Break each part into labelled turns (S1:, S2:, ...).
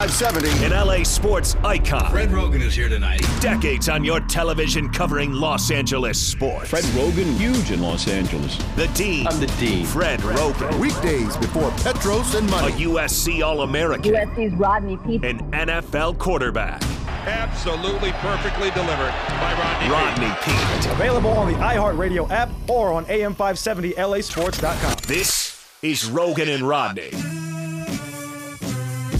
S1: 570.
S2: An LA sports icon.
S3: Fred Roggin is here tonight.
S2: Decades on your television covering Los Angeles sports.
S4: Fred Roggin, huge in Los Angeles.
S2: The Dean.
S5: I'm the Dean.
S2: Fred Roggin.
S1: Weekdays before Petros and
S2: A USC All American.
S6: USC's Rodney Peete.
S2: An NFL quarterback.
S7: Absolutely perfectly delivered by Rodney.
S2: Rodney Peete.
S8: Available on the iHeartRadio app or on AM570LASports.com.
S2: This is Roggin and Rodney.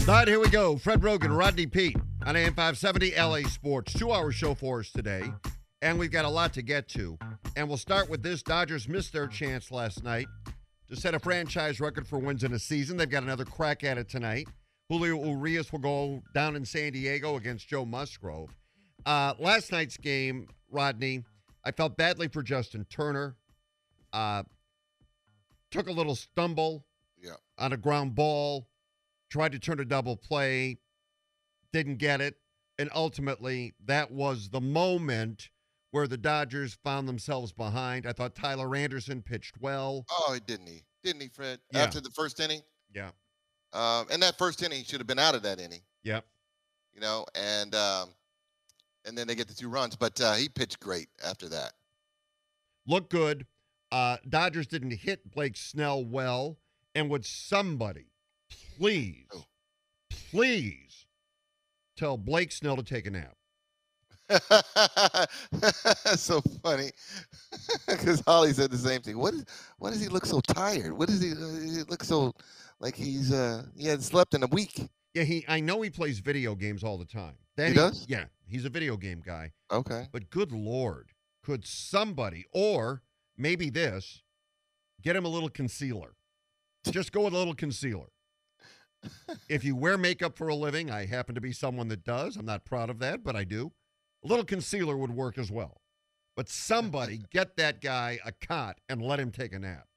S9: All right, here we go. Fred Roggin, Rodney Peete on AM 570 LA Sports. Two hour show for us today, and we've got a lot to get to. And we'll start with this Dodgers missed their chance last night to set a franchise record for wins in a season. They've got another crack at it tonight. Julio Urias will go down in San Diego against Joe Musgrove. Uh, last night's game, Rodney, I felt badly for Justin Turner. Uh, took a little stumble
S1: Yeah.
S9: on a ground ball tried to turn a double play, didn't get it. And ultimately, that was the moment where the Dodgers found themselves behind. I thought Tyler Anderson pitched well.
S1: Oh, didn't he? Didn't he, Fred?
S9: Yeah.
S1: After the first inning?
S9: Yeah.
S1: Um, and that first inning should have been out of that inning,
S9: Yep.
S1: you know, and um, and then they get the two runs. But uh, he pitched great after that.
S9: Looked good. Uh, Dodgers didn't hit Blake Snell well. And would somebody please,
S1: Oh.
S9: please tell Blake Snell to take a nap?
S1: That's so funny because Holly said the same thing. What is? Why does he look so tired? What does he? Uh, he look so like he's uh he hadn't slept in a week.
S9: Yeah, he. I know he plays video games all the time. That
S1: He does?
S9: Yeah, he's a video game guy.
S1: Okay.
S9: But good lord, could somebody or maybe this get him a little concealer? Just go with a little concealer. If you wear makeup for a living, I happen to be someone that does. I'm not proud of that, but I do. A little concealer would work as well. But somebody get that guy a cot and let him take a nap.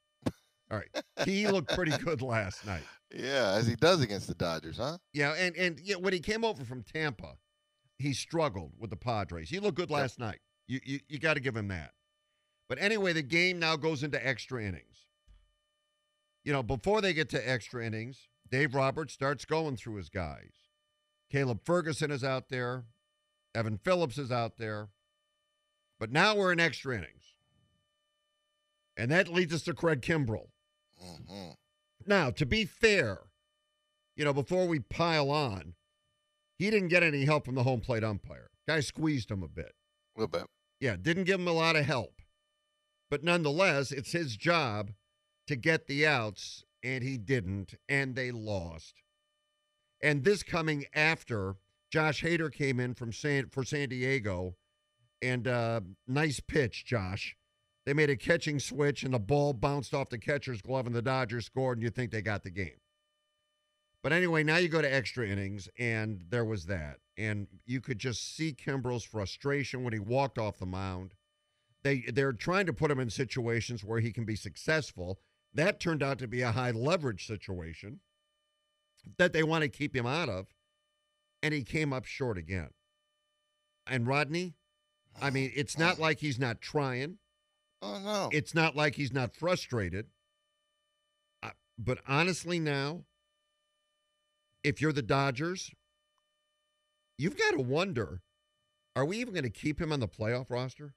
S9: All right. He looked pretty good last night.
S1: Yeah, as he does against the Dodgers, huh?
S9: Yeah, and and yeah, when he came over from Tampa, he struggled with the Padres. He looked good
S1: Yep.
S9: last night. You you, you got to give him that. But anyway, the game now goes into extra innings. You know, before they get to extra innings, Dave Roberts starts going through his guys. Caleb Ferguson is out there. Evan Phillips is out there. But now we're in extra innings. And that leads us to Craig Kimbrel.
S1: hmm
S9: Now, to be fair, you know, before we pile on, he didn't get any help from the home plate umpire. Guy squeezed him a bit.
S1: A little bit.
S9: Yeah, didn't give him a lot of help. But nonetheless, it's his job to get the outs, and he didn't, and they lost. And this coming after Josh Hader came in from San for San Diego, and uh, nice pitch, Josh. They made a catching switch, and the ball bounced off the catcher's glove, and the Dodgers scored, and you think they got the game. But anyway, now you go to extra innings, and there was that. And you could just see Kimbrel's frustration when he walked off the mound. They they're trying to put him in situations where he can be successful. That turned out to be a high leverage situation that they want to keep him out of. And he came up short again. And Rodney, I mean, it's not like he's not trying.
S1: Oh no.
S9: It's not like he's not frustrated. Uh, but honestly, now, if you're the Dodgers, you've got to wonder are we even going to keep him on the playoff roster?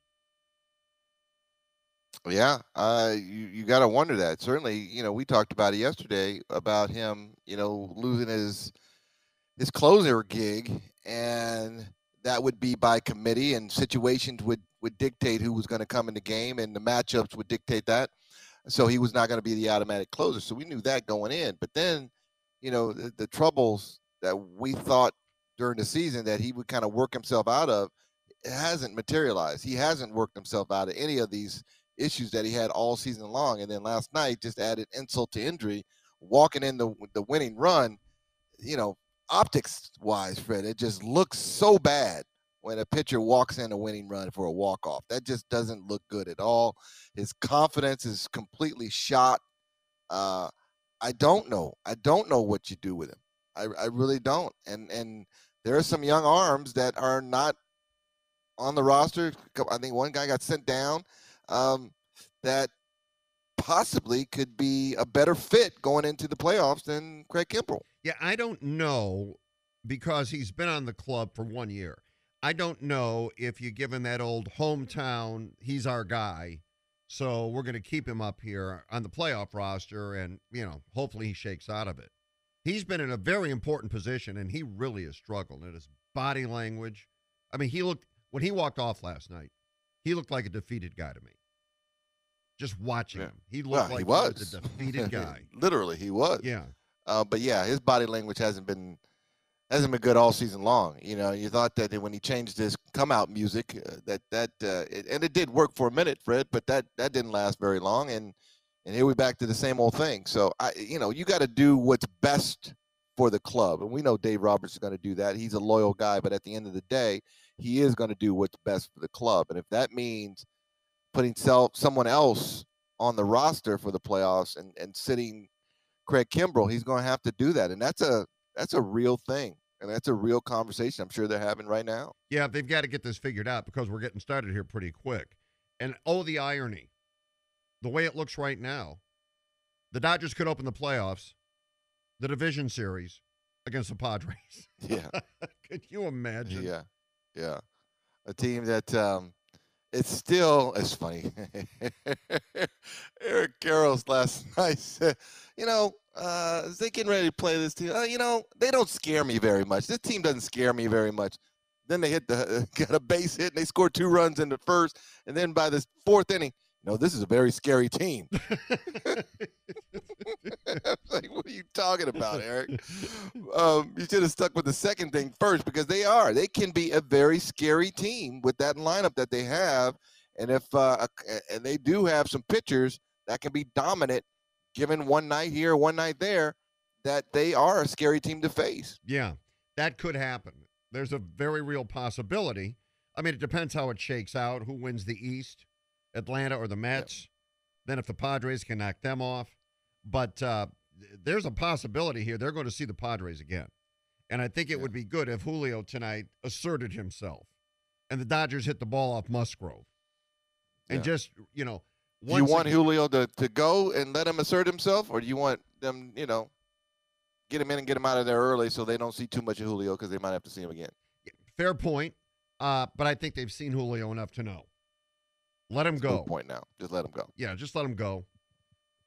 S1: Yeah, uh, you you got to wonder that. Certainly, you know, we talked about it yesterday about him, you know, losing his his closer gig, and that would be by committee, and situations would would dictate who was going to come in the game, and the matchups would dictate that. So he was not going to be the automatic closer. So we knew that going in. But then, you know, the, the troubles that we thought during the season that he would kind of work himself out of, it hasn't materialized. He hasn't worked himself out of any of these issues that he had all season long. And then last night just added insult to injury, walking in the the winning run. You know, optics wise, Fred, it just looks so bad when a pitcher walks in a winning run for a walk off. That just doesn't look good at all. His confidence is completely shot. Uh, I don't know. I don't know what you do with him. I, I really don't. And and there are some young arms that are not on the roster. I think one guy got sent down. Um, that possibly could be a better fit going into the playoffs than Craig Kimbrel.
S9: Yeah, I don't know because he's been on the club for one year. I don't know if you give him that old hometown, he's our guy. So we're going to keep him up here on the playoff roster and, you know, hopefully he shakes out of it. He's been in a very important position and he really has struggled in his body language. I mean, he looked, when he walked off last night, he looked like a defeated guy to me. Just watching
S1: Yeah.
S9: him, he
S1: Well,
S9: looked like
S1: he was
S9: a defeated guy.
S1: Literally, he was.
S9: yeah.
S1: Uh, but yeah, his body language hasn't been hasn't been good all season long. You know, you thought that when he changed his come out music, uh, that that uh, it, and it did work for a minute, Fred, but that that didn't last very long, and and here we back to the same old thing. So I, you know, you got to do what's best for the club, and we know Dave Roberts is going to do that. He's a loyal guy, but at the end of the day, he is going to do what's best for the club, and if that means putting self someone else on the roster for the playoffs and and sitting Craig Kimbrel, he's going to have to do that, and that's a that's a real thing, and that's a real conversation. I'm sure they're having right now.
S9: Yeah, they've got to get this figured out because we're getting started here pretty quick. And oh, the irony. The way it looks right now, the Dodgers could open the playoffs, the division series against the Padres.
S1: Yeah,
S9: could you imagine?
S1: yeah, yeah. A team that um, it's still it's funny. Eric Karros last night said, you know, uh, as they getting ready to play this team, uh, you know, they don't scare me very much. This team doesn't scare me very much. Then they hit the got a base hit and they scored two runs in the first, and then by the fourth inning, know, this is a very scary team. like, what are you talking about, Eric? Um, you should have stuck with the second thing first because they are. They can be a very scary team with that lineup that they have, and if uh, and they do have some pitchers that can be dominant, given one night here, one night there, that they are a scary team to face.
S9: Yeah, that could happen. There's a very real possibility. I mean, it depends how it shakes out. Who wins the East, Atlanta or the Mets? Then if the Padres can knock them off. But uh, there's a possibility here. They're going to see the Padres again. And I think it
S1: Yeah.
S9: would be good if Julio tonight asserted himself and the Dodgers hit the ball off Musgrove. And
S1: Yeah.
S9: just, you know,
S1: Do you want
S9: again-
S1: Julio to, to go and let him assert himself, or do you want them, you know, get him in and get him out of there early so they don't see too much of Julio because they might have to see him again?
S9: Fair point. Uh, but I think they've seen Julio enough to know. Let him go.
S1: point now. Just let him go.
S9: Yeah, just let him go.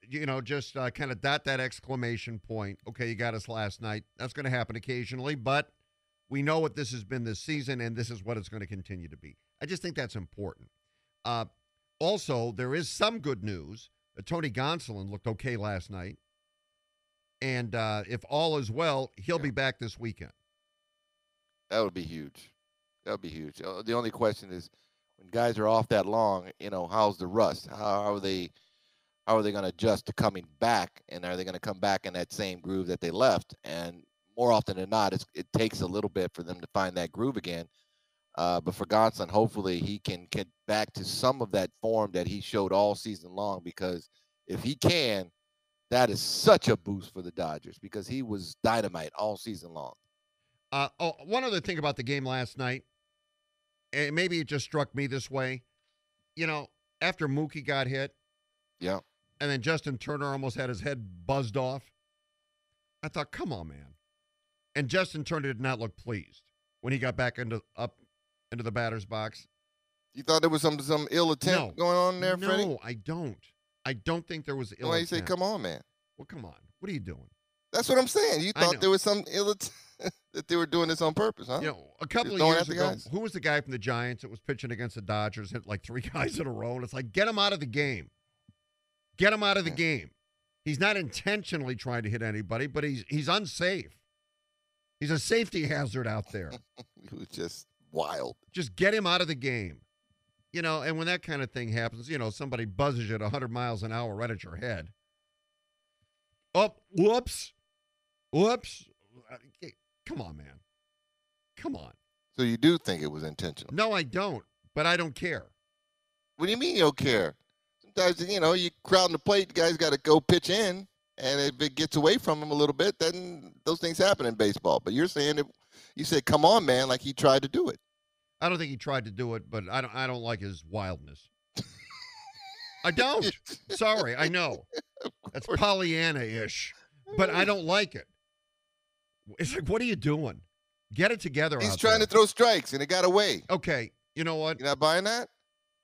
S9: You know, just uh, kind of dot that exclamation point. Okay, you got us last night. That's going to happen occasionally, but we know what this has been this season, and this is what it's going to continue to be. I just think that's important. Uh, also, there is some good news. Uh, Tony Gonsolin looked okay last night, and uh, if all is well, he'll
S1: Yeah.
S9: be back this weekend.
S1: That would be huge. That would be huge. Uh, The only question is, when guys are off that long, you know, how's the rust? How are they? How are they going to adjust to coming back? And are they going to come back in that same groove that they left? And more often than not, it takes a little bit for them to find that groove again. Uh, but for Gonson, hopefully he can get back to some of that form that he showed all season long. Because if he can, that is such a boost for the Dodgers because he was dynamite all season long.
S9: Uh, oh, one other thing about the game last night, and maybe it just struck me this way. You know, after Mookie got hit,
S1: Yeah.
S9: and then Justin Turner almost had his head buzzed off, I thought, come on, man. And Justin Turner did not look pleased when he got back into up into the batter's box.
S1: You thought there was some some ill attempt
S9: No.
S1: going on there,
S9: no,
S1: Freddie?
S9: I don't. I don't think there was ill attempt.
S1: Why you say, "Come on, man"?
S9: Well, come on. What are you doing?
S1: That's what I'm saying. You thought there was some ill intent that they were doing this on purpose, huh?
S9: You know, a couple of years ago,
S1: guys?
S9: who was the guy from the Giants that was pitching against the Dodgers, hit like three guys in a row? And it's like, get him out of the game. Get him out of the
S1: Yeah.
S9: game. He's not intentionally trying to hit anybody, but he's he's unsafe. He's a safety hazard out there.
S1: it was just wild.
S9: Just get him out of the game. You know, and when that kind of thing happens, you know, somebody buzzes you at 100 miles an hour right at your head. Oh, whoops. Whoops. Come on, man. Come on.
S1: So you do think it was intentional?
S9: No, I don't. But I don't care.
S1: What do you mean you don't care? Sometimes you know you crowding the plate. The guy's got to go pitch in, and if it gets away from him a little bit, then those things happen in baseball. But you're saying it. You said, "Come on, man!" Like he tried to do it.
S9: I don't think he tried to do it, but I don't. I don't like his wildness. I don't. Sorry, I know that's Pollyanna-ish, but I don't like it. It's like, what are you doing? Get it together.
S1: He's trying
S9: there.
S1: to throw strikes, and it got away.
S9: Okay, you know what?
S1: You're not buying that?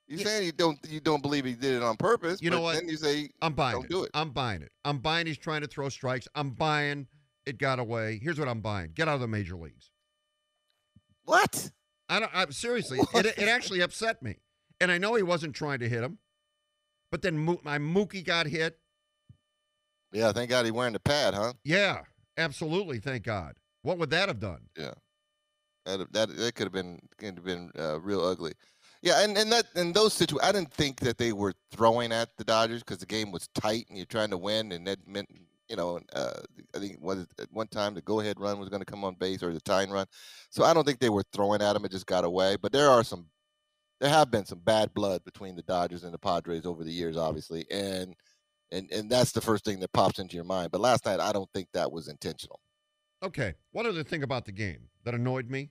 S1: You're
S9: Yeah.
S1: saying you don't you don't believe he did it on purpose.
S9: You know what?
S1: Then you say
S9: I'm buying
S1: don't
S9: it.
S1: do it.
S9: I'm buying it. I'm buying he's trying to throw strikes. I'm buying it got away. Here's what I'm buying. Get out of the major leagues.
S1: what?
S9: I don't. I'm seriously, it, it actually upset me, and I know he wasn't trying to hit him, but then Mo- my Mookie got hit.
S1: Yeah, thank God he wearing the pad, huh?
S9: Yeah, absolutely. Thank God. What would that have done?
S1: That that, that could have been could have been uh, real ugly. Yeah, and and that in those situations, I didn't think that they were throwing at the Dodgers because the game was tight and you're trying to win, and that meant you know, uh, I think was at one time the go ahead run was going to come on base or the tying run, so I don't think they were throwing at him. It just got away. But there are some, there have been some bad blood between the Dodgers and the Padres over the years, obviously, and and and that's the first thing that pops into your mind. But last night, I don't think that was intentional.
S9: Okay. One other thing about the game that annoyed me,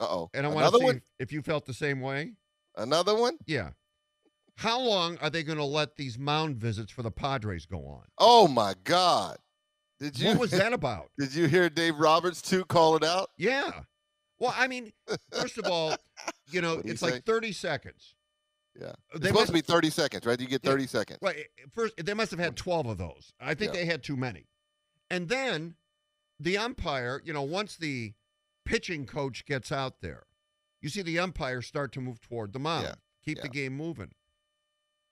S1: Uh oh,
S9: and I want
S1: another
S9: to see
S1: one,
S9: if, you felt the same way.
S1: another one.
S9: Yeah. How long are they going to let these mound visits for the Padres go on?
S1: Oh my God! Did you
S9: What was that about?
S1: did you hear Dave Roberts too call it out?
S9: Yeah. Well, I mean, first of all, you know, it's like 30 seconds.
S1: Yeah. It's
S9: They
S1: supposed
S9: must,
S1: to be 30 seconds, right? You get
S9: Yeah.
S1: 30 seconds.
S9: right, eh, first they must have had 12 of those. I think
S1: Yeah.
S9: they had too many. And then the umpire, you know, once the pitching coach gets out there, you see the umpire start to move toward the mound.
S1: Yeah.
S9: Keep the game moving.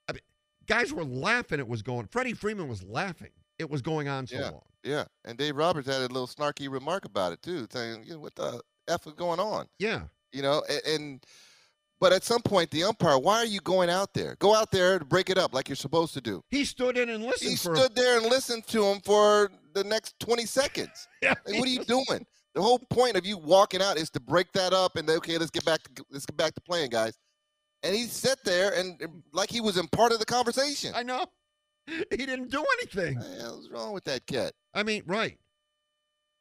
S9: I mean, guys were laughing it was going. Freddie Freeman was laughing. It was going on so
S1: Yeah.
S9: long.
S1: Yeah. And Dave Roberts had a little snarky remark about it too, saying, you know, what the F is going on?
S9: Yeah.
S1: You know, and, and but at some point the umpire, why are you going out there? Go out there to break it up like you're supposed to do.
S9: He stood in and listened
S1: He stood there and listened to him for the next 20 seconds.
S9: Yeah,
S1: Like, what are you doing? The whole point of you walking out is to break that up and okay, let's get back to let's get back to playing, guys. And he sat there and like he was in part of the conversation.
S9: I know. He didn't do anything.
S1: What the hell's wrong with that cat?
S9: I mean, right.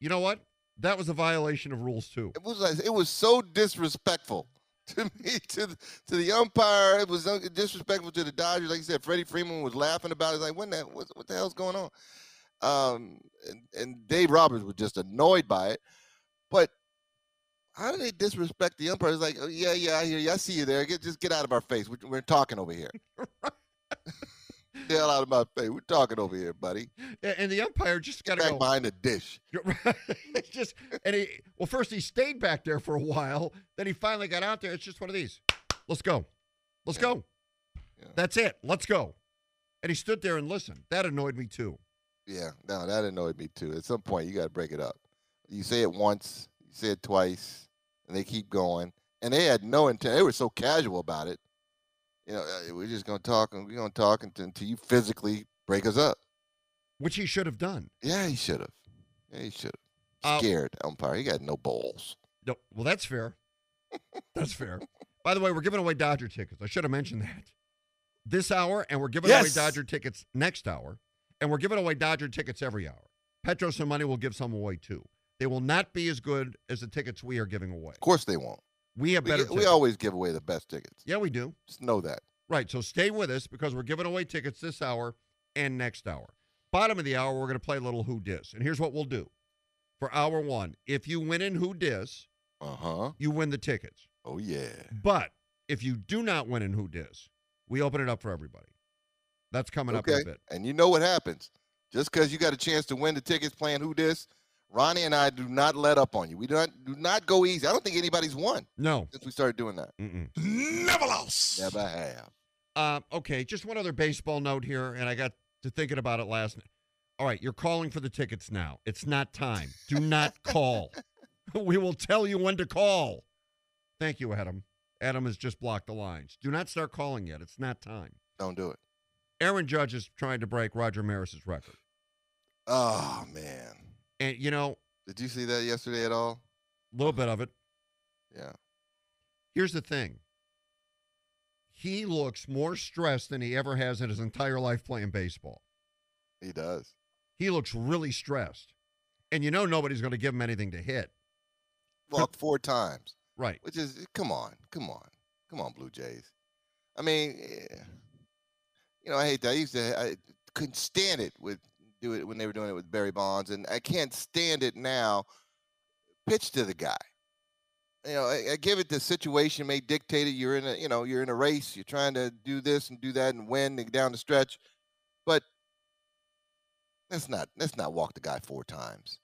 S9: You know what? That was a violation of rules too.
S1: It was it was so disrespectful to me to the, to the umpire. It was disrespectful to the Dodgers. Like you said, Freddie Freeman was laughing about it. Like, what the what, what the hell's going on? Um, and, and Dave Roberts was just annoyed by it. But how do they disrespect the umpire? It's like, oh, yeah, yeah, I hear you. I see you there. Get just get out of our face. We're, we're talking over here. the hell out of my face. We're talking over here, buddy.
S9: And the umpire just got to
S1: back
S9: go.
S1: behind the dish.
S9: it's just and he well first he stayed back there for a while. Then he finally got out there. It's just one of these. Let's go. Let's
S1: Yeah.
S9: go.
S1: Yeah.
S9: That's it. Let's go. And he stood there and listened. That annoyed me too.
S1: Yeah, no, that annoyed me too. At some point, you got to break it up. You say it once, you say it twice, and they keep going. And they had no intent. They were so casual about it. You know, "Uh, we're just gonna talk and we're gonna talk until, until you physically break us up.
S9: Which he should have done.
S1: Yeah, he should have. Yeah, he should
S9: Uh,
S1: have. Scared umpire. He got no balls.
S9: No, well, that's fair. That's fair. By the way, we're giving away Dodger tickets. I should have mentioned that. This hour, and we're giving away Dodger tickets next hour, and we're giving away Dodger tickets every hour. Petros and Money will give some away too. They will not be as good as the tickets we are giving away.
S1: Of course they won't.
S9: We have better
S1: get- we always give away the best tickets.
S9: yeah, we do.
S1: Just know that.
S9: Right. So stay with us because we're giving away tickets this hour and next hour. Bottom of the hour, we're going to play a little Who Dis. And here's what we'll do. For hour one, if you win in Who Dis,
S1: Uh huh.
S9: you win the tickets.
S1: Oh yeah.
S9: But if you do not win in Who Dis, we open it up for everybody. That's coming up in
S1: Okay.
S9: a bit.
S1: And you know what happens? Just because you got a chance to win the tickets playing who this, Ronnie and I do not let up on you. We do not do not go easy. I don't think anybody's won
S9: No.
S1: since we started doing that.
S9: Mm-mm.
S2: Never lost.
S1: Never have.
S9: Uh, okay, just one other baseball note here, and I got to thinking about it last night. All right, you're calling for the tickets now. It's not time. Do not call. we will tell you when to call. Thank you, Adam. Adam has just blocked the lines. Do not start calling yet. It's not time.
S1: Don't do it.
S9: Aaron Judge is trying to break Roger Maris's record.
S1: Oh man.
S9: And, you know,
S1: Did you see that yesterday at all?
S9: A little bit of it.
S1: Yeah.
S9: Here's the thing. He looks more stressed than he ever has in his entire life playing baseball.
S1: He does.
S9: He looks really stressed. And you know nobody's going to give him anything to hit.
S1: Walked four times,
S9: Right.
S1: which is come on, come on, come on, Blue Jays. I mean, eh, you know, I hate that. I used to, I couldn't stand it with do it when they were doing it with Barry Bonds, and I can't stand it now. Pitch to the guy. You know, I, I give it the situation may dictate it. You're in a, you know, you're in a race. You're trying to do this and do that and win and down the stretch, but let's not let's not walk the guy four times.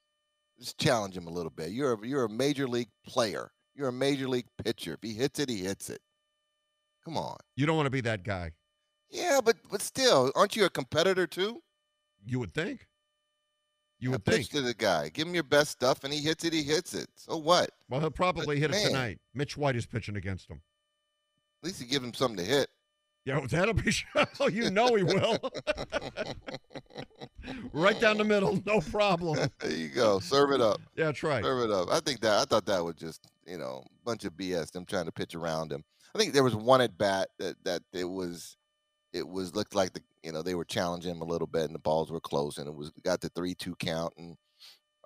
S1: Just challenge him a little bit. You're a, you're a major league player. You're a major league pitcher. If he hits it, he hits it. Come on.
S9: You don't want to be that guy.
S1: Yeah, but but still, aren't you a competitor too?
S9: You would think. You would
S1: pitch
S9: think.
S1: to the guy. Give him your best stuff, and he hits it. He hits it. So what?
S9: Well, he'll probably hit it tonight. Mitch White is pitching against him.
S1: At least you give him something to hit.
S9: Yeah, that'll be. Oh, you know he will. right down the middle, no problem.
S1: there you go. Serve it up.
S9: Yeah, that's right.
S1: Serve it up. I think that I thought that was just you know a bunch of BS. Them trying to pitch around him. I think there was one at bat that that it was it was looked like the you know they were challenging him a little bit and the balls were close and it was got the three two count and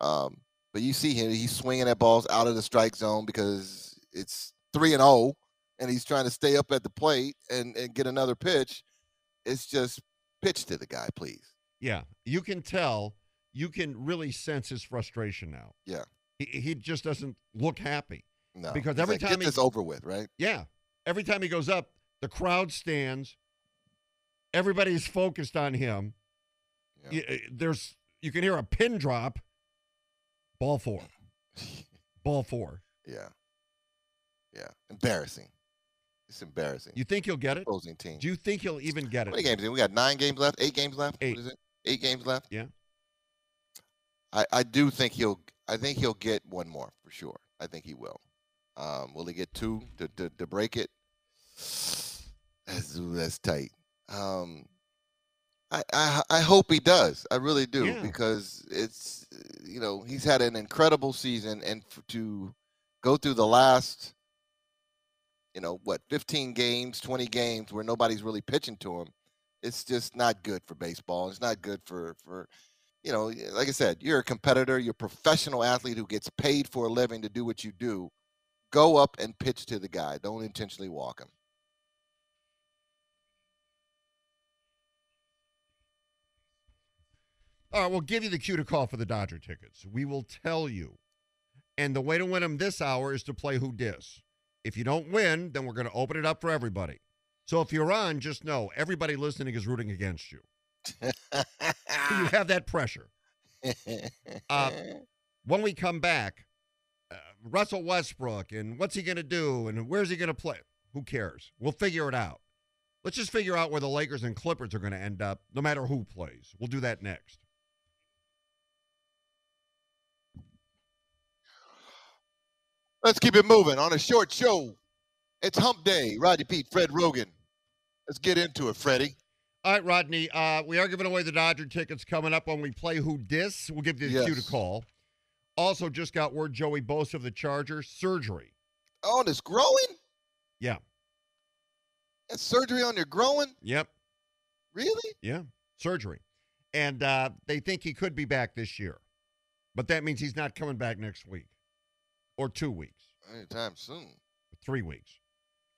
S1: um but you see him he's swinging at balls out of the strike zone because it's three and zero and he's trying to stay up at the plate and and get another pitch. It's just pitch to the guy, please.
S9: Yeah, you can tell. You can really sense his frustration now.
S1: Yeah.
S9: He, he just doesn't look happy.
S1: No,
S9: Because
S1: He's
S9: every
S1: like,
S9: time
S1: get
S9: he-
S1: this over with, right?
S9: Yeah. Every time he goes up, the crowd stands. Everybody's focused on him.
S1: Yeah.
S9: Uh, There's you can hear a pin drop. Ball four. Ball four.
S1: Yeah. Yeah. Embarrassing. It's embarrassing.
S9: You think he'll get it?
S1: opposing team.
S9: Do you think he'll even get
S1: How many
S9: it?
S1: games? We got nine games left. Eight games left.
S9: Eight.
S1: What is it? Eight games left.
S9: Yeah.
S1: I I do think he'll. I think he'll get one more for sure. I think he will. Um, will he get two to to, to break it? That's that's tight. Um, I, I I hope he does. I really do
S9: Yeah.
S1: because it's you know he's had an incredible season and f- to go through the last you know what 15 games 20 games where nobody's really pitching to him it's just not good for baseball it's not good for for you know like i said you're a competitor you're a professional athlete who gets paid for a living to do what you do go up and pitch to the guy don't intentionally walk him
S9: All right, we'll give you the cue to call for the Dodger tickets. We will tell you. And the way to win them this hour is to play Who Dis. If you don't win, then we're going to open it up for everybody. So if you're on, just know everybody listening is rooting against you. You have that pressure. Uh, When we come back, uh, Russell Westbrook and what's he going to do and where's he going to play? Who cares? We'll figure it out. Let's just figure out where the Lakers and Clippers are going to end up, no matter who plays. We'll do that next.
S1: Let's keep it moving on a short show. It's Hump Day. Rodney Peete, Fred Roggin. Let's get into it, Freddie.
S9: All right, Rodney. Uh, we are giving away the Dodger tickets coming up when we play Who Dis. We'll give you the cue to call. Also, just got word Joey Bosa of the Chargers surgery.
S1: Oh, and it's groin?
S9: Yeah.
S1: It's surgery on your groin?
S9: Yep.
S1: Really?
S9: Yeah. Surgery. And uh, they think he could be back this year, but that means he's not coming back next week, or two weeks,
S1: Anytime soon.
S9: three weeks.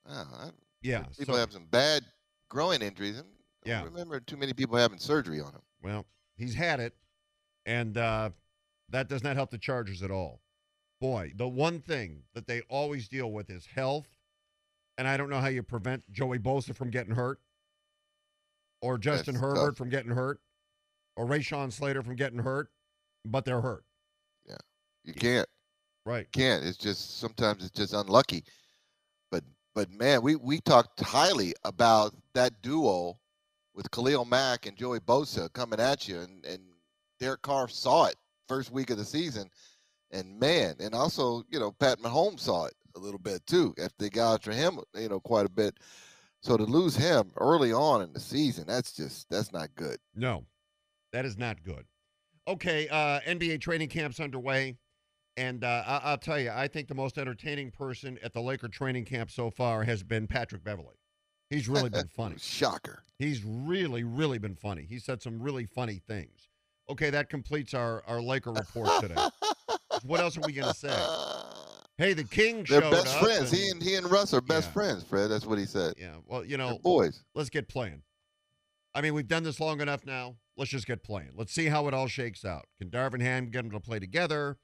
S1: I,
S9: Yeah.
S1: people
S9: so-
S1: have some bad groin injuries.
S9: Yeah.
S1: remember too many people having surgery on him.
S9: Well, he's had it, and uh, that does not help the Chargers at all. Boy, the one thing that they always deal with is health, and I don't know how you prevent Joey Bosa from getting hurt, or Justin
S1: That's
S9: Herbert
S1: tough.
S9: from getting hurt, or Rashawn Slater from getting hurt, but they're hurt.
S1: Yeah, you can't.
S9: Right.
S1: can't. It's just sometimes it's just unlucky. But but man, we we talked highly about that duo with Khalil Mack and Joey Bosa coming at you, and and Derek Carr saw it first week of the season, and man, and also you know Pat Mahomes saw it a little bit too after they got after him, you know, quite a bit. So to lose him early on in the season, that's just that's not good.
S9: No, that is not good. Okay, uh, NBA training camps underway. And uh, I- I'll tell you, I think the most entertaining person at the Laker training camp so far has been Patrick Beverley. He's really been funny.
S1: Shocker.
S9: He's really, really been funny. He said some really funny things. Okay, that completes our, our Laker report today. what else are we going to say? Hey, the King
S1: They're
S9: showed
S1: best
S9: up
S1: friends. He and he and Russ are best
S9: Yeah.
S1: friends, Fred. That's what he said.
S9: Yeah, well, you
S1: They're
S9: know,
S1: boys.
S9: let's get playing. I mean, we've done this long enough now. Let's just get playing. Let's see how it all shakes out. Can Darvin Ham get them to play together?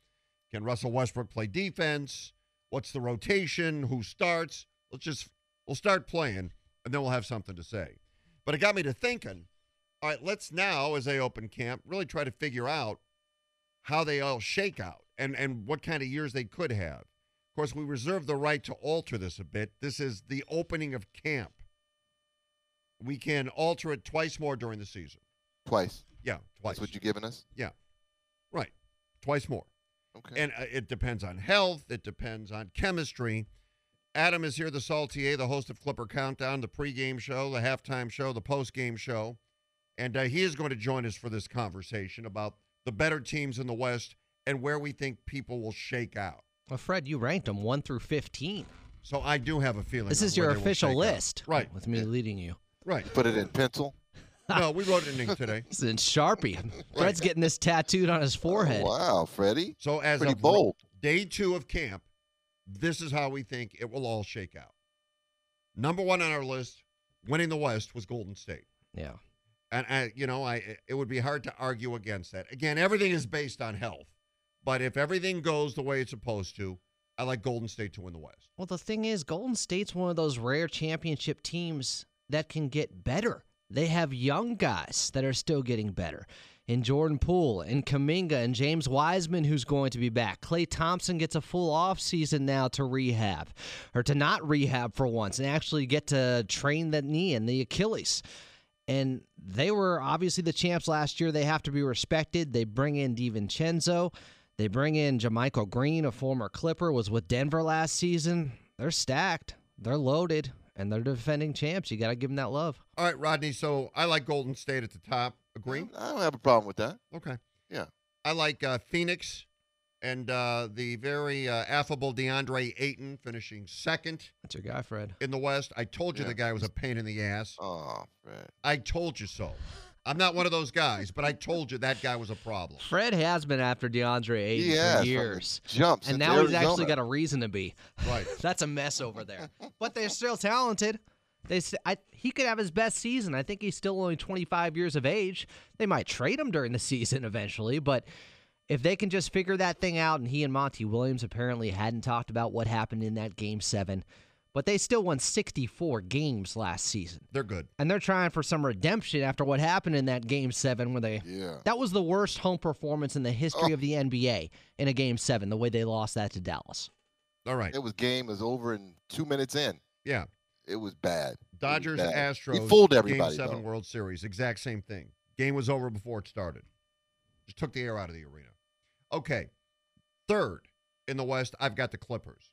S9: Can Russell Westbrook play defense? What's the rotation? Who starts? Let's just we'll start playing, and then we'll have something to say. But it got me to thinking. All right, let's now, as they open camp, really try to figure out how they all shake out and and what kind of years they could have. Of course, we reserve the right to alter this a bit. This is the opening of camp. We can alter it twice more during the season.
S1: Twice.
S9: Yeah, twice.
S1: That's what you're giving us?
S9: Yeah, right, twice more.
S1: Okay.
S9: And uh, it depends on health. It depends on chemistry. Adam is here, the Saltier, the host of Clipper Countdown, the pregame show, the halftime show, the postgame show, and uh, he is going to join us for this conversation about the better teams in the West and where we think people will shake out.
S3: Well, Fred, you ranked them 1 through 15.
S9: So I do have a feeling.
S3: This is your official
S9: shake out.
S3: list.
S9: Right.
S3: With me leading you.
S9: Right.
S1: Put it in pencil.
S9: No, we wrote it in ink today.
S3: This is in Sharpie. Fred's getting this tattooed on his forehead.
S1: Oh, wow, Freddie.
S9: So as
S1: Pretty
S9: of
S1: bold.
S9: day two of camp, this is how we think it will all shake out. Number one on our list, winning the West, was Golden State.
S3: Yeah.
S9: And I, you know, I it would be hard to argue against that. Again, everything is based on health. But if everything goes the way it's supposed to, I like Golden State to win the West.
S3: Well, the thing is, Golden State's one of those rare championship teams that can get better. They have young guys that are still getting better. In Jordan Poole, and Kuminga, and James Wiseman, who's going to be back. Klay Thompson gets a full offseason now to rehab, or to not rehab for once, and actually get to train the knee and the Achilles. And they were obviously the champs last year. They have to be respected. They bring in DiVincenzo. They bring in JaMychal Green, a former Clipper, was with Denver last season. They're stacked. They're loaded, and they're defending champs. You got to give them that love.
S9: All right, Rodney. So I like Golden State at the top. Agree?
S1: I don't have a problem with that.
S9: Okay.
S1: Yeah.
S9: I like uh, Phoenix and uh, the very uh, affable DeAndre Ayton finishing second
S3: That's your guy, Fred.
S9: in the West. I told you
S1: Yeah.
S9: the guy was a pain in the ass.
S1: Oh, Fred.
S9: I told you so. I'm not one of those guys, but I told you that guy was a problem.
S3: Fred has been after DeAndre Ayton
S1: He has
S3: for
S1: from the
S3: years.
S1: Jump.
S3: And
S1: since
S3: now he's actually got a reason to be.
S9: Right.
S3: That's a mess over there. but they're still talented. They, s- I, he could have his best season. I think he's still only 25 years of age. They might trade him during the season eventually, but if they can just figure that thing out, and he and Monty Williams apparently hadn't talked about what happened in that game seven, but they still won 64 games last season.
S9: They're good.
S3: And they're trying for some redemption after what happened in that game seven where they
S1: Yeah.
S3: that was the worst home performance in the history
S1: Oh.
S3: of the NBA in a game seven, the way they lost that to Dallas.
S9: All right.
S1: It was game was over in two minutes in.
S9: Yeah.
S1: It was bad. It was
S9: Dodgers
S1: bad.
S9: Astros.
S1: He fooled
S9: Game seven
S1: though.
S9: World Series. Exact same thing. Game was over before it started. Just took the air out of the arena. Okay. Third in the West, I've got the Clippers.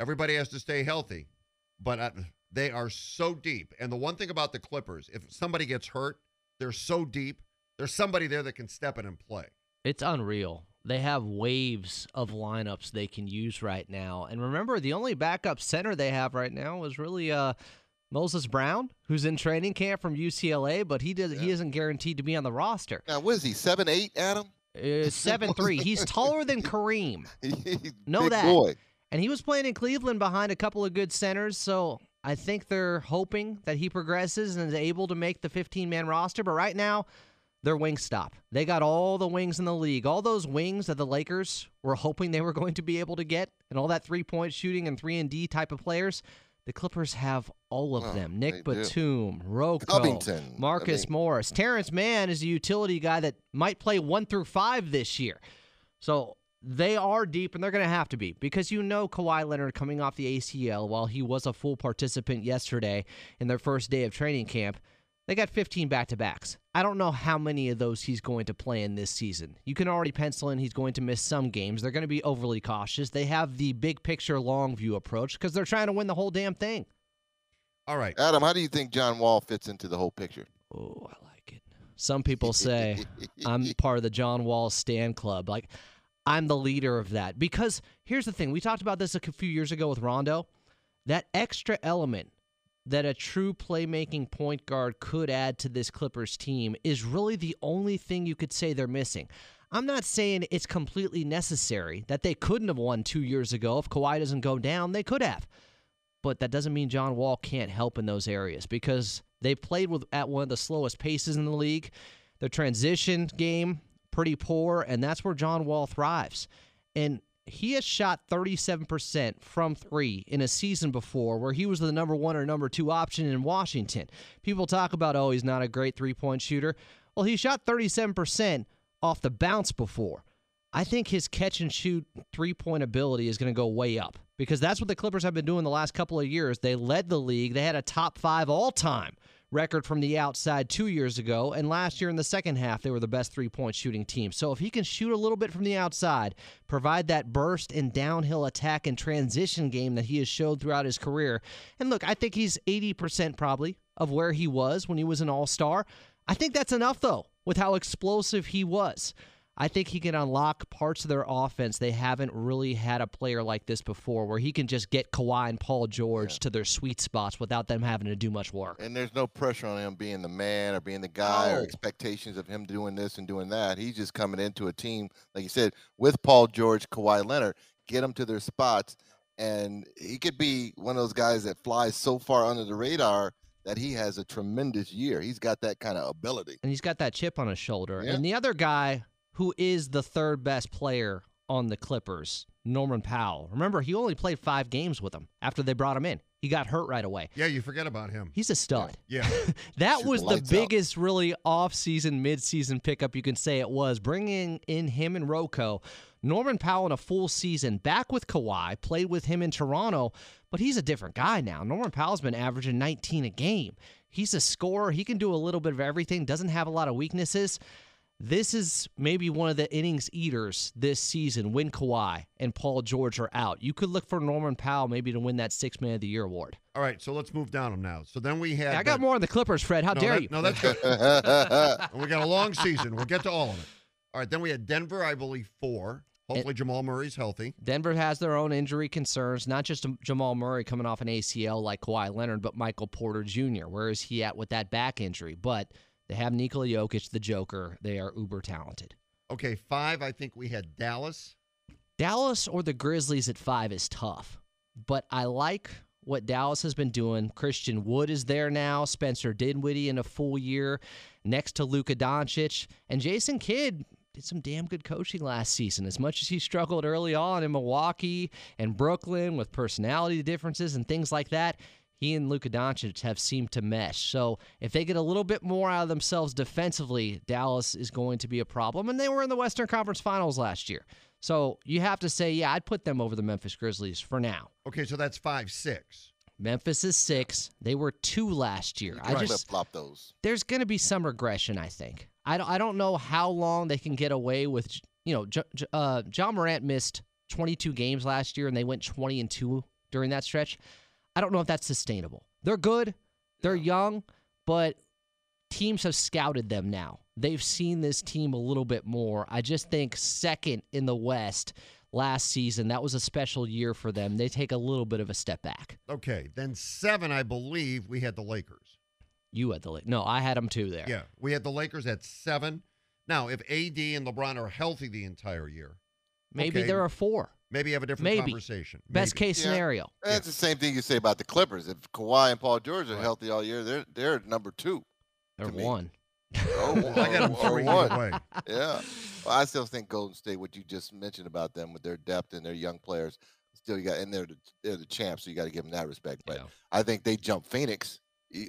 S9: Everybody has to stay healthy, but uh, they are so deep. And the one thing about the Clippers, if somebody gets hurt, they're so deep. There's somebody there that can step in and play.
S3: It's unreal. They have waves of lineups they can use right now. And remember, the only backup center they have right now is really uh, Moses Brown, who's in training camp from UCLA, but he does he isn't guaranteed to be on the roster.
S1: Now, what is he? Seven eight, Adam?
S3: Uh, Seven three. He's taller than Kareem.
S1: He's
S3: Know
S1: big
S3: that.
S1: boy.
S3: And he was playing in Cleveland behind a couple of good centers, so I think they're hoping that he progresses and is able to make the 15 man roster. But right now, they're wing stop. They got all the wings in the league. All those wings that the Lakers were hoping they were going to be able to get, and all that three point shooting and 3 and D type of players. The Clippers have all of
S1: Oh,
S3: them. Nick
S1: do.
S3: Batum, Rocco,
S1: Covington, I
S3: Marcus
S1: mean-
S3: Morris. Terance Mann is a utility guy that might play 1 through 5 this year. So they are deep, and they're going to have to be because you know Kawhi Leonard coming off the ACL while he was a full participant yesterday in their first day of training camp. They got 15 back to backs. I don't know how many of those he's going to play in this season. You can already pencil in he's going to miss some games. They're going to be overly cautious. They have the big picture, long view approach because they're trying to win the whole damn thing.
S9: All right.
S1: Adam, how do you think John Wall fits into the whole picture?
S3: Oh, I like it. Some people say I'm part of the John Wall stand Club. Like, I'm the leader of that. Because here's the thing we talked about this a few years ago with Rondo. That extra element that a true playmaking point guard could add to this Clippers team is really the only thing you could say they're missing. I'm not saying it's completely necessary that they couldn't have won two years ago. If Kawhi doesn't go down, they could have. But that doesn't mean John Wall can't help in those areas because they played with at one of the slowest paces in the league. The transition game pretty poor, and that's where John Wall thrives. And he has shot 37% from three in a season before where he was the number one or number two option in Washington. People talk about, oh, he's not a great three point shooter. Well, he shot 37% off the bounce before. I think his catch and shoot three point ability is going to go way up because that's what the Clippers have been doing the last couple of years. They led the league, they had a top five all time record from the outside two years ago. And last year in the second half, they were the best three point shooting team. So if he can shoot a little bit from the outside, provide that burst and downhill attack and transition game that he has showed throughout his career. And look, I think he's 80% probably of where he was when he was an all star. I think that's enough, though, with how explosive he was. I think he can unlock parts of their offense. They haven't really had a player like this before where he can just get Kawhi and Paul George yeah. to their sweet spots without them having to do much work.
S1: And there's no pressure on him being the man or being the guy
S3: Oh.
S1: or expectations of him doing this and doing that. He's just coming into a team, like you said, with Paul George, Kawhi Leonard, get them to their spots. And he could be one of those guys that flies so far under the radar that he has a tremendous year. He's got that kind of ability.
S3: And he's got that chip on his shoulder.
S1: Yeah.
S3: And the other guy who is the third best player on the Clippers, Norman Powell. Remember, he only played five games with them after they brought him in. He got hurt right away.
S9: Yeah, you forget about him.
S3: He's a stud.
S9: Yeah.
S3: that
S1: Shoot
S3: was
S1: the
S3: the
S1: lights out.
S3: biggest, really off-season, mid-season pickup you can say it was. Bringing in him and Rocco, Norman Powell in a full season, back with Kawhi, played with him in Toronto, but he's a different guy now. Norman Powell's been averaging 19 a game. He's a scorer. He can do a little bit of everything. Doesn't have a lot of weaknesses. This is maybe one of the innings eaters this season when Kawhi and Paul George are out. You could look for Norman Powell maybe to win that Six Man of the Year award.
S9: All right, so let's move down them now. So then we had.
S3: I got
S9: the-
S3: more on the Clippers, Fred. How
S9: no,
S3: dare
S9: that-
S3: you?
S9: No, that's good. we got a long season. We'll get to all of it. All right, then we had Denver, I believe, four. Hopefully Jamal Murray's healthy.
S3: Denver has their own injury concerns, not just Jamal Murray coming off an ACL like Kawhi Leonard, but Michael Porter Jr. Where is he at with that back injury? But they have Nikola Jokic, the Joker. They are uber talented.
S9: Okay, five, I think we had Dallas.
S3: Dallas or the Grizzlies at five is tough, but I like what Dallas has been doing. Christian Wood is there now. Spencer Dinwiddie in a full year next to Luka Doncic. And Jason Kidd did some damn good coaching last season. As much as he struggled early on in Milwaukee and Brooklyn with personality differences and things like that, he and Luka Doncic have seemed to mesh. So if they get a little bit more out of themselves defensively, Dallas is going to be a problem. And they were in the Western Conference Finals last year. So you have to say, yeah, I'd put them over the Memphis Grizzlies for now.
S9: Okay, so that's five, six.
S3: Memphis is six. They were two last year. I just
S1: flop those.
S3: there's going to be some regression. I think. I don't. I don't know how long they can get away with. You know, J- J- uh, John Morant missed 22 games last year, and they went 20 and two during that stretch. I don't know if that's sustainable. They're good. They're young, but teams have scouted them now. They've seen this team a little bit more. I just think second in the West last season, that was a special year for them. They take a little bit of a step back.
S9: Okay, then seven, I believe we had the Lakers.
S3: You had the La- no, I had them too there.
S9: Yeah, we had the Lakers at seven. Now, if AD and LeBron are healthy the entire year,
S3: Maybe
S9: Okay.
S3: there are four.
S9: Maybe have a different
S3: Maybe.
S9: conversation.
S3: Best
S9: Maybe.
S3: case
S1: Yeah.
S3: scenario.
S1: That's the same thing you say about the Clippers. If Kawhi and Paul George are
S9: Right.
S1: healthy all year, they're they're number two.
S3: Or
S1: to me.
S3: one.
S1: Oh,
S9: I got them
S1: or
S9: three
S1: oh,
S9: one. way.
S1: Yeah. Well, I still think Golden State, what you just mentioned about them with their depth and their young players, still you got, and they're the, they're the champs, so you got to give them that respect. But
S3: Yeah.
S1: I think they jump Phoenix.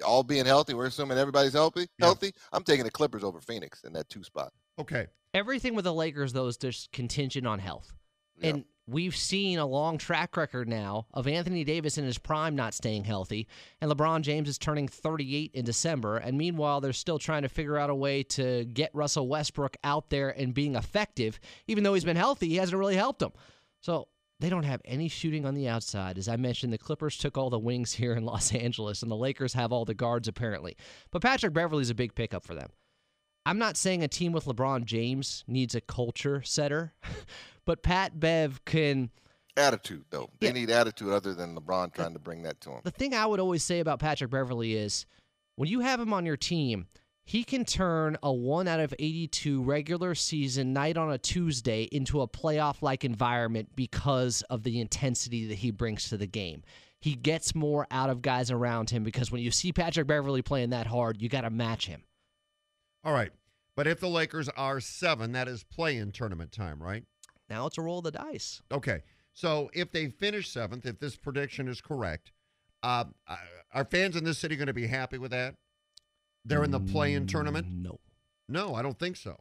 S1: All being healthy, we're assuming everybody's healthy.
S9: Yeah.
S1: Healthy. I'm taking the Clippers over Phoenix in that two spot.
S9: Okay,
S3: Everything with the Lakers, though, is just contingent on health.
S1: Yeah.
S3: And we've seen a long track record now of Anthony Davis in his prime not staying healthy, and LeBron James is turning 38 in December. And meanwhile, they're still trying to figure out a way to get Russell Westbrook out there and being effective. Even though he's been healthy, he hasn't really helped them. So they don't have any shooting on the outside. As I mentioned, the Clippers took all the wings here in Los Angeles, and the Lakers have all the guards apparently. But Patrick Beverley's a big pickup for them. I'm not saying a team with LeBron James needs a culture setter, but Pat Bev can.
S1: Attitude, though. They
S3: Yeah.
S1: need attitude other than LeBron trying to bring that to him.
S3: The thing I would always say about Patrick Beverley is when you have him on your team, he can turn a 1 out of 82 regular season night on a Tuesday into a playoff like environment because of the intensity that he brings to the game. He gets more out of guys around him because when you see Patrick Beverley playing that hard, you got to match him.
S9: All right. But if the Lakers are seven, that is play in tournament time, right?
S3: Now it's a roll of the dice.
S9: Okay. So if they finish seventh, if this prediction is correct, uh, uh, are fans in this city going to be happy with that? They're in the play in tournament?
S3: No.
S9: No, I don't think so.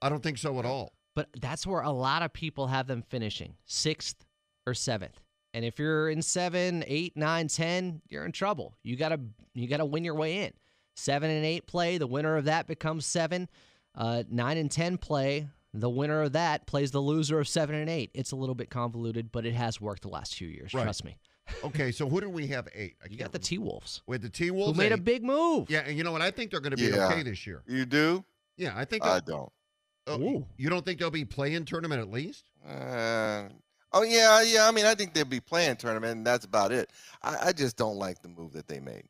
S9: I don't think so at all.
S3: But that's where a lot of people have them finishing sixth or seventh. And if you're in seven, eight, nine, ten, you're in trouble. You gotta you gotta win your way in. Seven and eight play, the winner of that becomes seven. Uh, nine and ten play, the winner of that plays the loser of seven and eight. It's a little bit convoluted, but it has worked the last few years.
S9: Right.
S3: Trust me.
S9: Okay, so who do we have eight? I
S3: You got the. T Wolves,
S9: with the T
S3: who
S9: Wolves.
S3: made a big move.
S9: Yeah, and you know what? I think they're going to be
S1: Yeah.
S9: okay this year.
S1: You do?
S9: Yeah, I think.
S1: I don't.
S9: oh,
S3: Ooh.
S9: you don't think they'll be playing tournament at least?
S1: Uh, oh yeah, yeah. I mean, I think they'll be playing tournament, and that's about it. I, I just don't like the move that they made.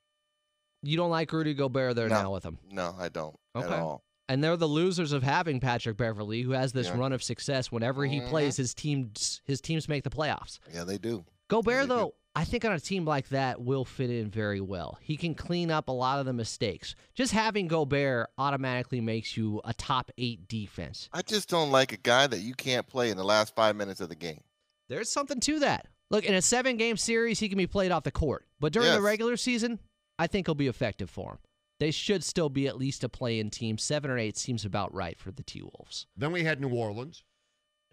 S3: You don't like Rudy Gobert there
S1: No.
S3: now with them.
S1: No, I don't at all.
S3: And they're the losers of having Patrick Beverley, who has this
S1: Yeah.
S3: run of success. Whenever he
S1: Mhm.
S3: plays, his teams his teams make the playoffs.
S1: Yeah, they do.
S3: Gobert,
S1: do.
S3: though, I think on a team like that will fit in very well. He can clean up a lot of the mistakes. Just having Gobert automatically makes you a top eight defense.
S1: I just don't like a guy that you can't play in the last five minutes of the game.
S3: There's something to that. Look, in a seven game series, he can be played off the court. But during the regular season, I think he'll be effective for him. They should still be at least a play in team. Seven or eight seems about right for the T Wolves.
S9: Then we had New Orleans.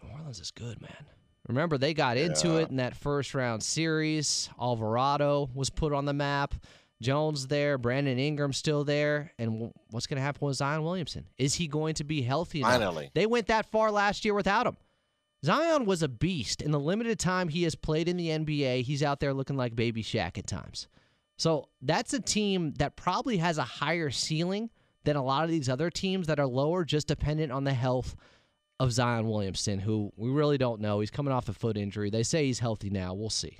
S3: New Orleans is good, man. Remember, they got into
S1: Yeah.
S3: it in that first round series. Alvarado was put on the map. Jones there, Brandon Ingram still there, and what's going to happen with Zion Williamson? Is he going to be healthy? enough?
S1: Finally.
S3: they went that far last year without him. Zion was a beast. In the limited time he has played in the NBA, he's out there looking like Baby Shaq at times. So that's a team that probably has a higher ceiling than a lot of these other teams that are lower, just dependent on the health of Zion Williamson, who we really don't know. He's coming off a foot injury. They say he's healthy now. We'll see.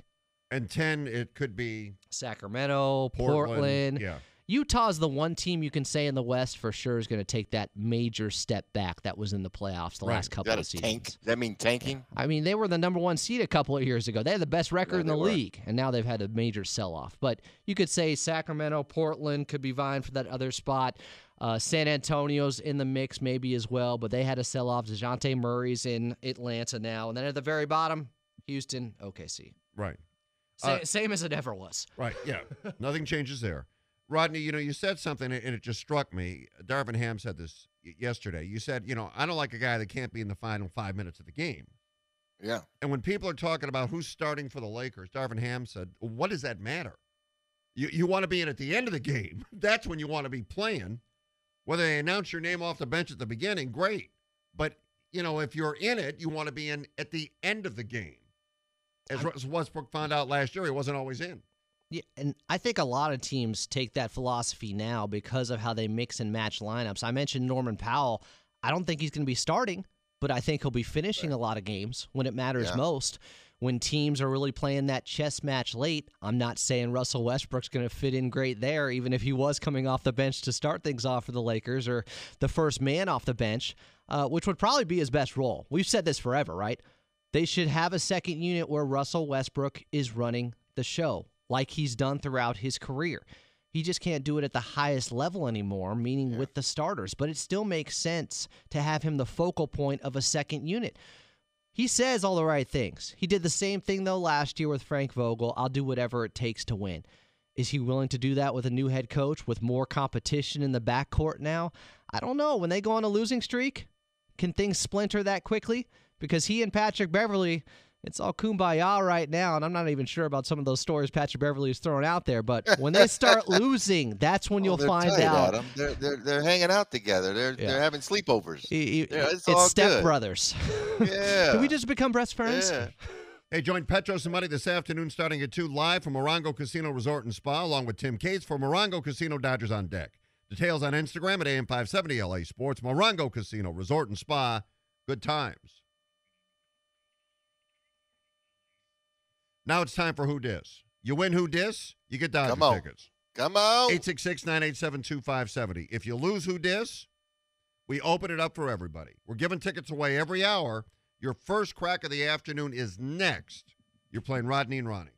S9: And 10, it could be
S3: Sacramento,
S9: Portland.
S3: Portland.
S9: Yeah.
S3: Utah's the one team you can say in the West for sure is going to take that major step back that was in the playoffs the
S9: Right.
S3: last
S1: Is
S3: couple
S1: that
S3: of
S1: a
S3: seasons.
S1: tank? Does that mean tanking?
S3: I mean, they were the number one seed a couple of years ago. They had the best record
S1: Yeah,
S3: in the
S1: were.
S3: league, and now they've had a major sell off. But you could say Sacramento, Portland could be vying for that other spot. Uh, San Antonio's in the mix maybe as well, but they had a sell off. Dejounte Murray's in Atlanta now. And then at the very bottom, Houston, OKC.
S9: Right.
S3: Sa-
S9: Uh,
S3: same as it ever was.
S9: Right. Yeah. Nothing changes there. Rodney, you know, you said something and it just struck me. Darvin Ham said this yesterday. You said, you know, I don't like a guy that can't be in the final five minutes of the game.
S1: Yeah.
S9: And when people are talking about who's starting for the Lakers, Darvin Ham said, what does that matter? You, you want to be in at the end of the game. That's when you want to be playing. Whether they announce your name off the bench at the beginning, great. But, you know, if you're in it, you want to be in at the end of the game. As Russ Westbrook found out last year, he wasn't always in.
S3: Yeah, and I think a lot of teams take that philosophy now because of how they mix and match lineups. I mentioned Norman Powell. I don't think he's going to be starting, but I think he'll be finishing a lot of games when it matters
S1: Yeah.
S3: most. When teams are really playing that chess match late, I'm not saying Russell Westbrook's going to fit in great there, even if he was coming off the bench to start things off for the Lakers or the first man off the bench, uh, which would probably be his best role. We've said this forever, right? They should have a second unit where Russell Westbrook is running the show, like he's done throughout his career. He just can't do it at the highest level anymore, meaning with the starters, but it still makes sense to have him the focal point of a second unit. He says all the right things. He did the same thing, though, last year with Frank Vogel. I'll do whatever it takes to win. Is he willing to do that with a new head coach with more competition in the backcourt now? I don't know. When they go on a losing streak, can things splinter that quickly? Because he and Patrick Beverley, it's all kumbaya right now, and I'm not even sure about some of those stories Patrick Beverley is throwing out there. But when they start losing, that's when
S1: Oh,
S3: you'll find
S1: tight,
S3: out.
S1: Adam. They're, they're they're hanging out together. They're
S3: Yeah.
S1: they're having sleepovers.
S3: He- he-
S1: Yeah, it's
S3: it's
S1: all
S3: Step. Brothers.
S1: Yeah.
S3: Did we just become best friends?
S1: Yeah.
S9: Hey, join Petros and Money this afternoon starting at 2 live from Morongo Casino Resort and Spa, along with Tim Cates for Morongo Casino Dodgers on deck. Details on Instagram at AM570 LA Sports. Morongo Casino Resort and Spa. Good times. Now it's time for Who Dis. You win Who Dis, you get Dodger
S1: Come on.
S9: tickets.
S1: Come on.
S9: 866 987 2570. If you lose Who Dis, we open it up for everybody. We're giving tickets away every hour. Your first crack of the afternoon is next. You're playing Rodney and Ronnie.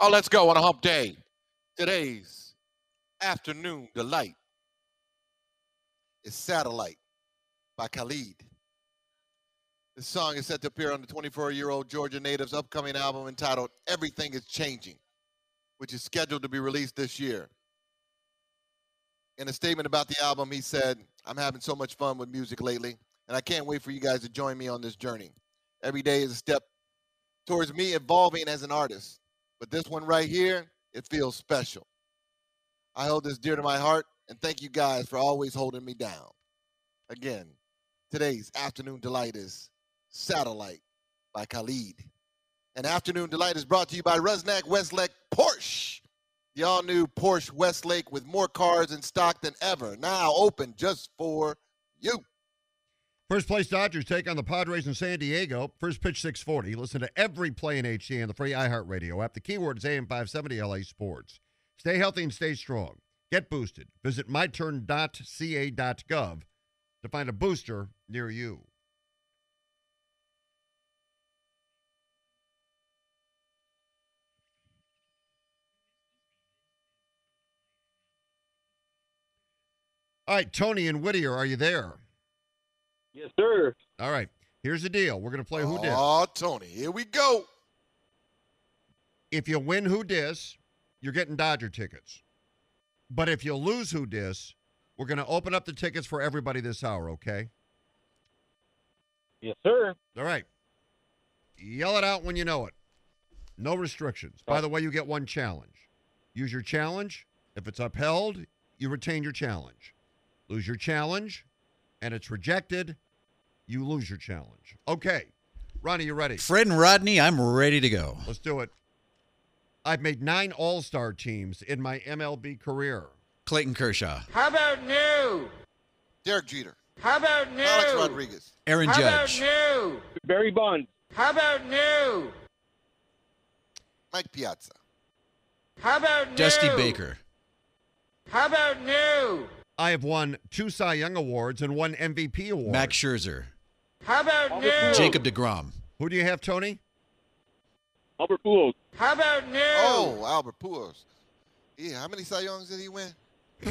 S1: Oh, let's go on a hump day. Today's afternoon delight is Satellite by Khalid. This song is set to appear on the 24 year old Georgia native's upcoming album entitled Everything is Changing, which is scheduled to be released this year. In a statement about the album, he said, I'm having so much fun with music lately, and I can't wait for you guys to join me on this journey. Every day is a step towards me evolving as an artist. But this one right here, it feels special. I hold this dear to my heart, and thank you guys for always holding me down. Again, today's afternoon delight is Satellite by Khalid. And Afternoon Delight is brought to you by Rusnak Westlake Porsche. The all new Porsche Westlake with more cars in stock than ever. Now open just for you.
S9: First place Dodgers take on the Padres in San Diego. First pitch 640. Listen to every play in HD on the free iHeartRadio app. The keyword is AM570 LA Sports. Stay healthy and stay strong. Get boosted. Visit myturn.ca.gov to find a booster near you. All right, Tony and Whittier, are you there?
S5: Yes, sir.
S9: All right. Here's the deal. We're going to play Who Dis.
S1: Oh, Tony, here we go.
S9: If you win Who Dis, you're getting Dodger tickets. But if you lose Who Dis, we're going to open up the tickets for everybody this hour, okay?
S5: Yes, sir.
S9: All right. Yell it out when you know it. No restrictions. By the way, you get one challenge. Use your challenge. If it's upheld, you retain your challenge. Lose your challenge, and it's rejected, you lose your challenge. Okay. Ronnie, you ready?
S6: Fred and Rodney, I'm ready to go.
S9: Let's do it. I've made nine All Star teams in my MLB career.
S6: Clayton Kershaw,
S5: How about new?
S1: Derek Jeter,
S5: How about new?
S1: Alex Rodriguez,
S6: Aaron
S5: How
S6: Judge,
S5: about new? Barry Bonds. How about new?
S1: Mike Piazza,
S5: How about new?
S6: Dusty Baker,
S5: How about new?
S9: I have won two Cy Young Awards and one MVP award.
S6: Max Scherzer,
S5: How about new?
S6: Jacob deGrom,
S9: Who do you have, Tony?
S5: Albert Pujols. How about new?
S1: Oh, Albert Pujols. Yeah, how many Cy Youngs did he win?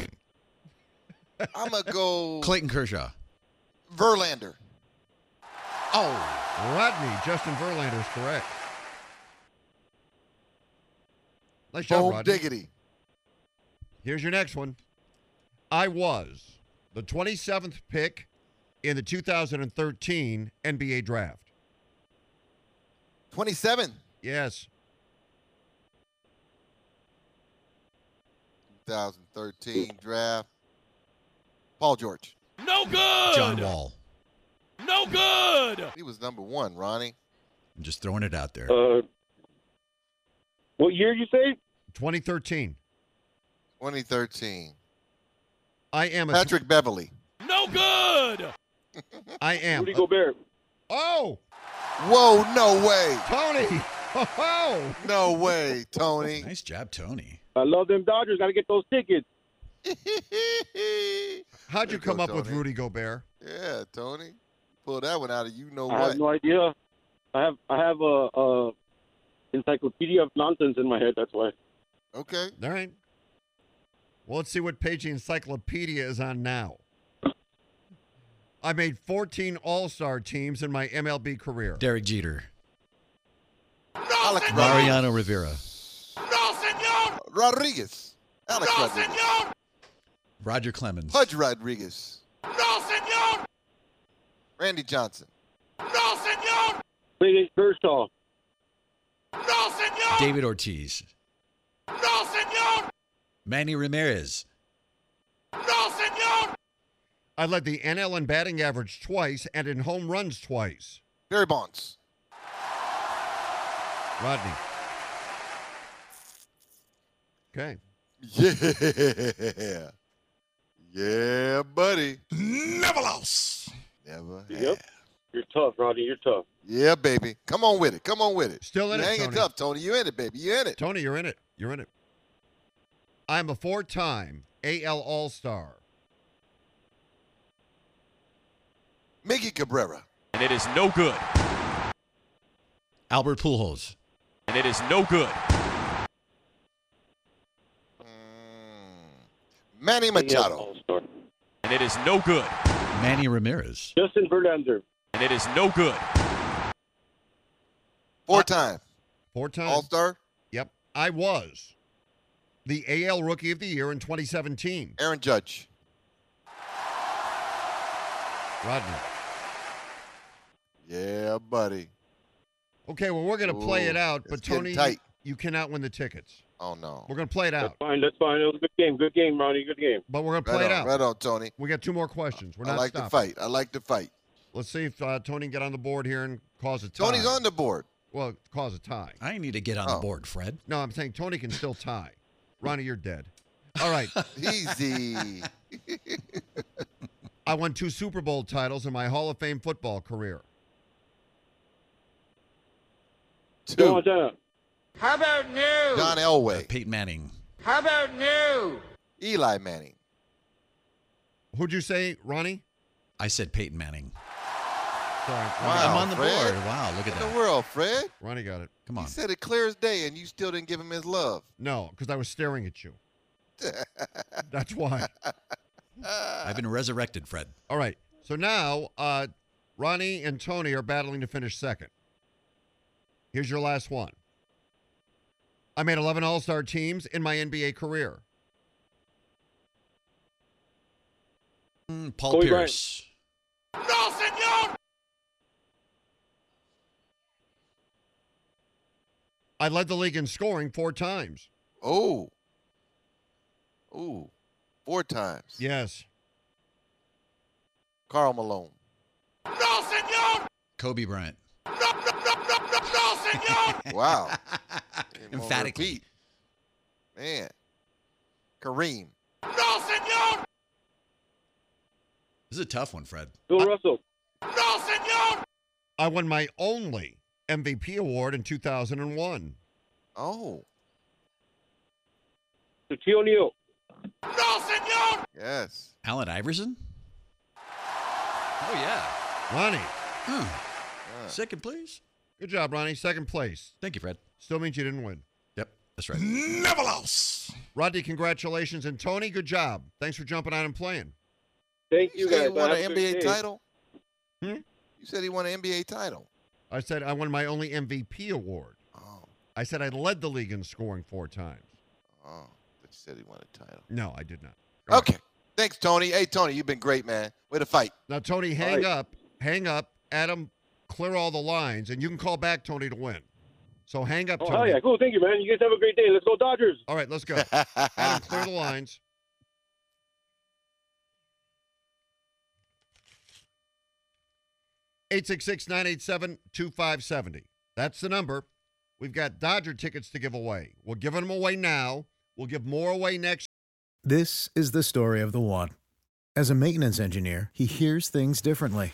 S1: I'm gonna go
S6: Clayton Kershaw.
S1: Verlander.
S9: Oh, Rodney. Justin Verlander is correct. Nice job,
S1: Boom
S9: Rodney.
S1: diggity.
S9: Here's your next one. I was the 27th pick in the 2013 NBA draft.
S1: 27.
S9: Yes.
S1: 2013 draft. Paul George.
S2: No good.
S6: John Wall.
S2: No good.
S1: He was number one, Ronnie.
S6: I'm just throwing it out there.
S5: Uh, what year you say?
S9: 2013.
S1: 2013.
S9: I am a
S1: Patrick Beverley.
S2: No good.
S9: I am.
S5: Rudy Gobert.
S9: Oh,
S1: Whoa, no way.
S9: Tony. Oh,
S1: No way, Tony.
S6: Nice job, Tony.
S5: I love them Dodgers. Got to get those tickets.
S9: how'd you
S1: Way to go,
S9: come up with Rudy Gobert?
S1: yeah, Tony. Pull that one out of you know
S5: I
S1: what.
S5: have no idea. I have I have a, a encyclopedia of nonsense in my head. That's why.
S1: Okay.
S9: All right. Well, let's see what page the encyclopedia is on now. I made 14 All Star teams in my MLB career.
S6: Derek Jeter,
S1: Alex Rodriguez.
S6: Mariano Rivera,
S2: No, senor.
S1: Rodriguez. Alex
S2: No,
S1: Rodriguez.
S2: senor.
S6: Roger Clemens,
S1: Pudge Rodriguez.
S2: No, senor.
S1: Randy Johnson.
S2: No, senor.
S5: Clayton Kershaw.
S2: No, senor.
S6: David Ortiz,
S2: No, senor.
S6: Manny Ramirez,
S2: No, senor.
S9: I led the NL in batting average twice and in home runs twice.
S1: Barry Bonds.
S9: Rodney. Okay.
S1: Yeah. Yeah, buddy.
S2: Never lost.
S1: Never
S5: Yep.
S1: have.
S5: You're tough, Rodney. You're tough.
S1: Yeah, baby. Come on with it. Come on with it.
S9: Still in
S1: you
S9: it,
S1: hanging
S9: Tony.
S1: tough, Tony. You in it, baby. You in it.
S9: Tony, you're in it. You're in it. I'm a four time AL All Star.
S1: Miggy Cabrera.
S7: And it is no good.
S6: Albert Pujols.
S7: And it is no good. Mm.
S1: Manny Machado.
S7: And it is no good.
S6: Manny Ramirez.
S5: Justin Verlander.
S7: And it is no good.
S1: Four time.
S9: Four time.
S1: All star.
S9: Yep. I was the AL Rookie of the Year in 2017.
S1: Aaron Judge.
S9: Rodney.
S1: Yeah, buddy.
S9: Okay, well, we're going to play
S1: Ooh,
S9: it out, but Tony,
S1: tight.
S9: you cannot win the tickets.
S1: Oh no.
S9: We're going to play it out.
S5: That's
S9: out,
S5: fine. That's fine. It was a good game. Good game, Ronnie. Good game.
S9: but we're going to play
S1: Right
S9: it
S1: on,
S9: out.
S1: right on, Tony.
S9: We got two more questions. We're
S1: I
S9: not
S1: like
S9: stopping.
S1: to fight. I like to fight.
S9: Let's see if uh, Tony can get on the board here and cause a tie.
S1: Tony's on the board.
S9: Well, cause a tie.
S6: I need to get on
S1: Oh.
S6: the board, Fred.
S9: No, I'm saying Tony can still tie. Ronnie, you're dead. All right.
S1: Easy.
S9: I won two Super Bowl titles in my Hall of Fame football career.
S5: Joe
S1: Two.
S5: Montana.
S1: John
S6: Uh,
S1: Elway.
S6: Peyton Manning.
S1: How about new Eli Manning.
S9: Who'd you say, Ronnie?
S6: I said Peyton Manning.
S9: Sorry.
S1: Wow,
S6: I'm on the
S1: Fred.
S6: board. Wow, look at
S1: In the world, Fred.
S9: Ronnie got it.
S6: Come on.
S1: He said it clear as day, and you still didn't give him his love.
S9: No, because I was staring at you. That's why.
S6: I've been resurrected, Fred.
S9: All right. So now, uh, Ronnie and Tony are battling to finish second. Here's your last one. I made 11 All Star teams in my NBA career.
S6: Mm, Paul
S5: Kobe Bryant.
S6: Pierce.
S9: I led the league in scoring four times.
S1: Oh. Ooh. Four times.
S9: Yes.
S1: Karl Malone.
S6: Kobe Bryant.
S1: Wow. Ain't gonna
S6: Emphatically.
S1: repeat. Man. Kareem.
S6: This is a tough one, Fred.
S5: Bill Russell.
S9: I won my only MVP award in 2001.
S1: Oh.
S5: Shaquille O'Neal.
S1: Yes.
S6: Allen Iverson? Oh, yeah.
S9: Ronnie,
S6: Hmm.
S1: Yeah.
S6: Second, please.
S9: good job, Ronnie. Second place.
S6: Thank you, Fred.
S9: Still means you didn't win.
S6: Yep, that's right.
S2: Never lost.
S9: Rodney, congratulations. And Tony, good job. Thanks for jumping on and playing.
S5: Thank you,
S1: You said
S5: guys.
S1: he won an NBA
S5: day.
S1: title?
S9: Hmm?
S1: You said he won an NBA title.
S9: I said I won my only MVP award.
S1: Oh.
S9: I said I led the league in scoring four times.
S1: Oh. But you said he won a title.
S9: No, I did not.
S1: Okay. Thanks, Tony. Hey, Tony, you've been great, man. Way to fight.
S9: Now, Tony, hang
S5: right.
S9: up. Hang up. Adam, clear all the lines, and you can call back Tony to win. So hang up,
S5: Oh,
S9: Tony.
S5: hell yeah. Cool. Thank you, man. You guys have a great day. Let's go Dodgers.
S9: All right, let's go. Adam, clear the lines. Eight six six nine eight seven two five seventy. That's the number. We've got Dodger tickets to give away. We're giving them away now. We'll give more away next.
S10: This is the story of the one. As a maintenance engineer, he hears things differently.